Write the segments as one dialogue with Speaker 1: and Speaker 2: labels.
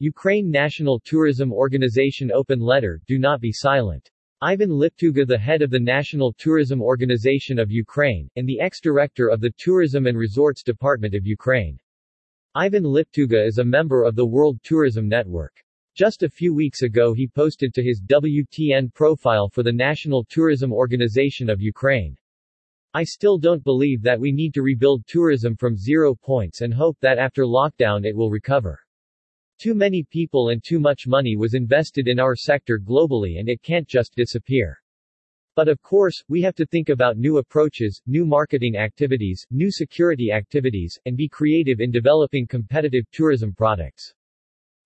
Speaker 1: Ukraine National Tourism Organization Open Letter, Do Not Be Silent. Ivan Liptuga the head of the National Tourism Organization of Ukraine, and the ex-director of the Tourism and Resorts Department of Ukraine. Ivan Liptuga is a member of the World Tourism Network. Just a few weeks ago he posted to his WTN profile for the National Tourism Organization of Ukraine. I still don't believe that we need to rebuild tourism from zero points and hope that after lockdown it will recover. Too many people and too much money was invested in our sector globally and it can't just disappear. But of course, we have to think about new approaches, new marketing activities, new security activities, and be creative in developing competitive tourism products.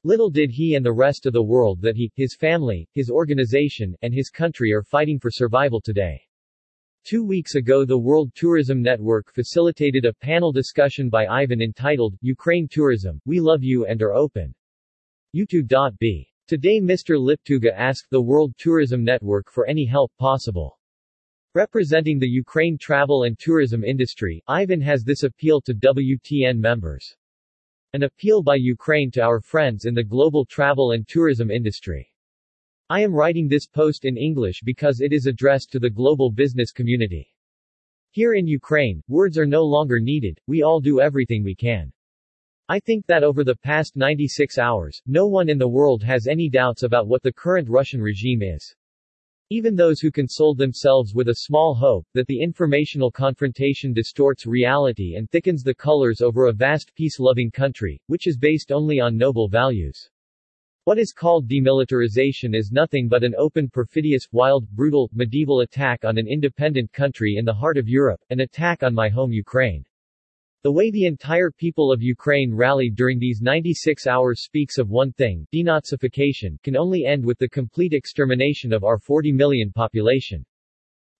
Speaker 1: Little did he and the rest of the world that he, his family, his organization, and his country are fighting for survival today. Two weeks ago the World Tourism Network facilitated a panel discussion by Ivan entitled, Ukraine Tourism, We Love You and Are Open. YouTube. Today Mr. Liptuga asked the World Tourism Network for any help possible. Representing the Ukraine travel and tourism industry, Ivan has this appeal to WTN members. An appeal by Ukraine to our friends in the global travel and tourism industry. I am writing this post in English because it is addressed to the global business community. Here in Ukraine, words are no longer needed, we all do everything we can. I think that over the past 96 hours, no one in the world has any doubts about what the current Russian regime is. Even those who consoled themselves with a small hope that the informational confrontation distorts reality and thickens the colors over a vast peace-loving country, which is based only on noble values. What is called demilitarization is nothing but an open perfidious, wild, brutal, medieval attack on an independent country in the heart of Europe, an attack on my home Ukraine. The way the entire people of Ukraine rallied during these 96 hours speaks of one thing, denazification, can only end with the complete extermination of our 40 million population.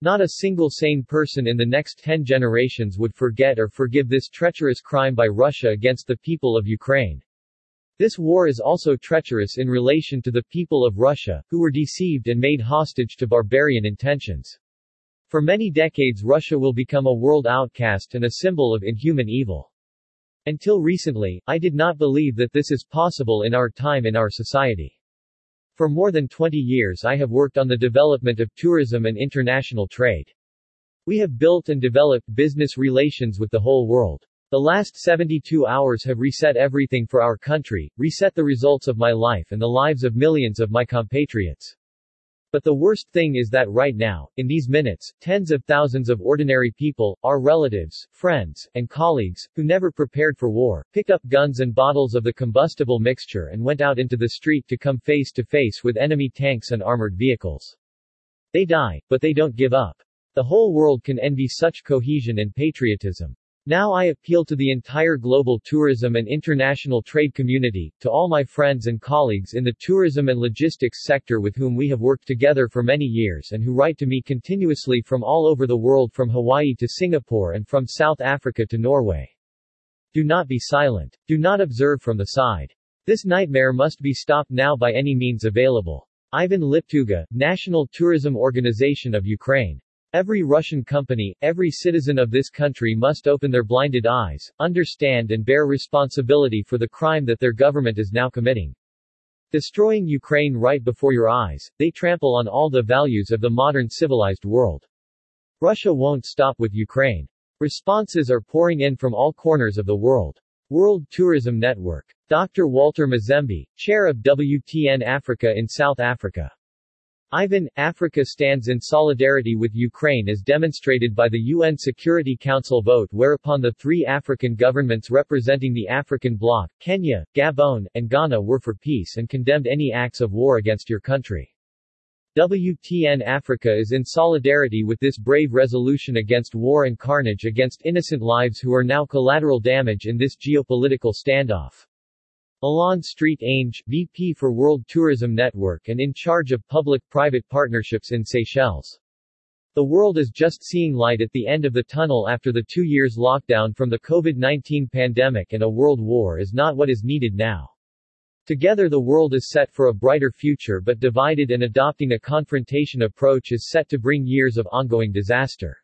Speaker 1: Not a single sane person in the next 10 generations would forget or forgive this treacherous crime by Russia against the people of Ukraine. This war is also treacherous in relation to the people of Russia, who were deceived and made hostage to barbarian intentions. For many decades Russia will become a world outcast and a symbol of inhuman evil. Until recently, I did not believe that this is possible in our time in our society. For more than 20 years I have worked on the development of tourism and international trade. We have built and developed business relations with the whole world. The last 72 hours have reset everything for our country, reset the results of my life and the lives of millions of my compatriots. But the worst thing is that right now, in these minutes, tens of thousands of ordinary people, our relatives, friends, and colleagues, who never prepared for war, picked up guns and bottles of the combustible mixture and went out into the street to come face to face with enemy tanks and armored vehicles. They die, but they don't give up. The whole world can envy such cohesion and patriotism. Now I appeal to the entire global tourism and international trade community, to all my friends and colleagues in the tourism and logistics sector with whom we have worked together for many years and who write to me continuously from all over the world from Hawaii to Singapore and from South Africa to Norway. Do not be silent. Do not observe from the side. This nightmare must be stopped now by any means available. Ivan Liptuga, National Tourism Organization of Ukraine. Every Russian company, every citizen of this country must open their blinded eyes, understand and bear responsibility for the crime that their government is now committing. Destroying Ukraine right before your eyes, they trample on all the values of the modern civilized world. Russia won't stop with Ukraine. Responses are pouring in from all corners of the world. World Tourism Network. Dr. Walter Mzembi, Chair of WTN Africa in South Africa. Ivan, Africa stands in solidarity with Ukraine as demonstrated by the UN Security Council vote whereupon the three African governments representing the African bloc, Kenya, Gabon, and Ghana were for peace and condemned any acts of war against your country. WTN Africa is in solidarity with this brave resolution against war and carnage against innocent lives who are now collateral damage in this geopolitical standoff. Alain St. Ange, VP for World Tourism Network and in charge of public-private partnerships in Seychelles. The world is just seeing light at the end of the tunnel after the two years lockdown from the COVID-19 pandemic and a world war is not what is needed now. Together the world is set for a brighter future but divided and adopting a confrontation approach is set to bring years of ongoing disaster.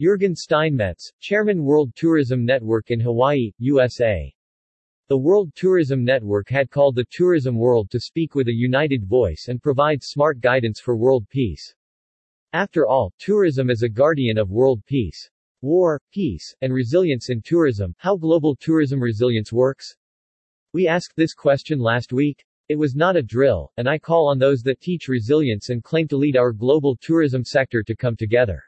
Speaker 1: Jürgen Steinmetz, Chairman World Tourism Network in Hawaii, USA The World Tourism Network had called the tourism world to speak with a united voice and provide smart guidance for world peace. After all, tourism is a guardian of world peace. War, peace, and resilience in tourism, how global tourism resilience works? We asked this question last week. It was not a drill, and I call on those that teach resilience and claim to lead our global tourism sector to come together.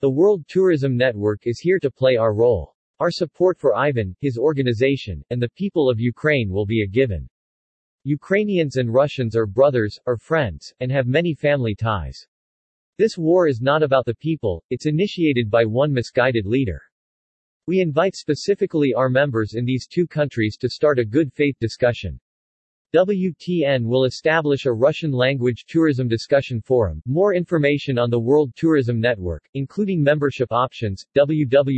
Speaker 1: The World Tourism Network is here to play our role. Our support for Ivan, his organization, and the people of Ukraine will be a given. Ukrainians and Russians are brothers, are friends, and have many family ties. This war is not about the people, it's initiated by one misguided leader. We invite specifically our members in these two countries to start a good faith discussion. WTN will establish a Russian-language tourism discussion forum. More information on the World Tourism Network, including membership options, www.wtn.travel.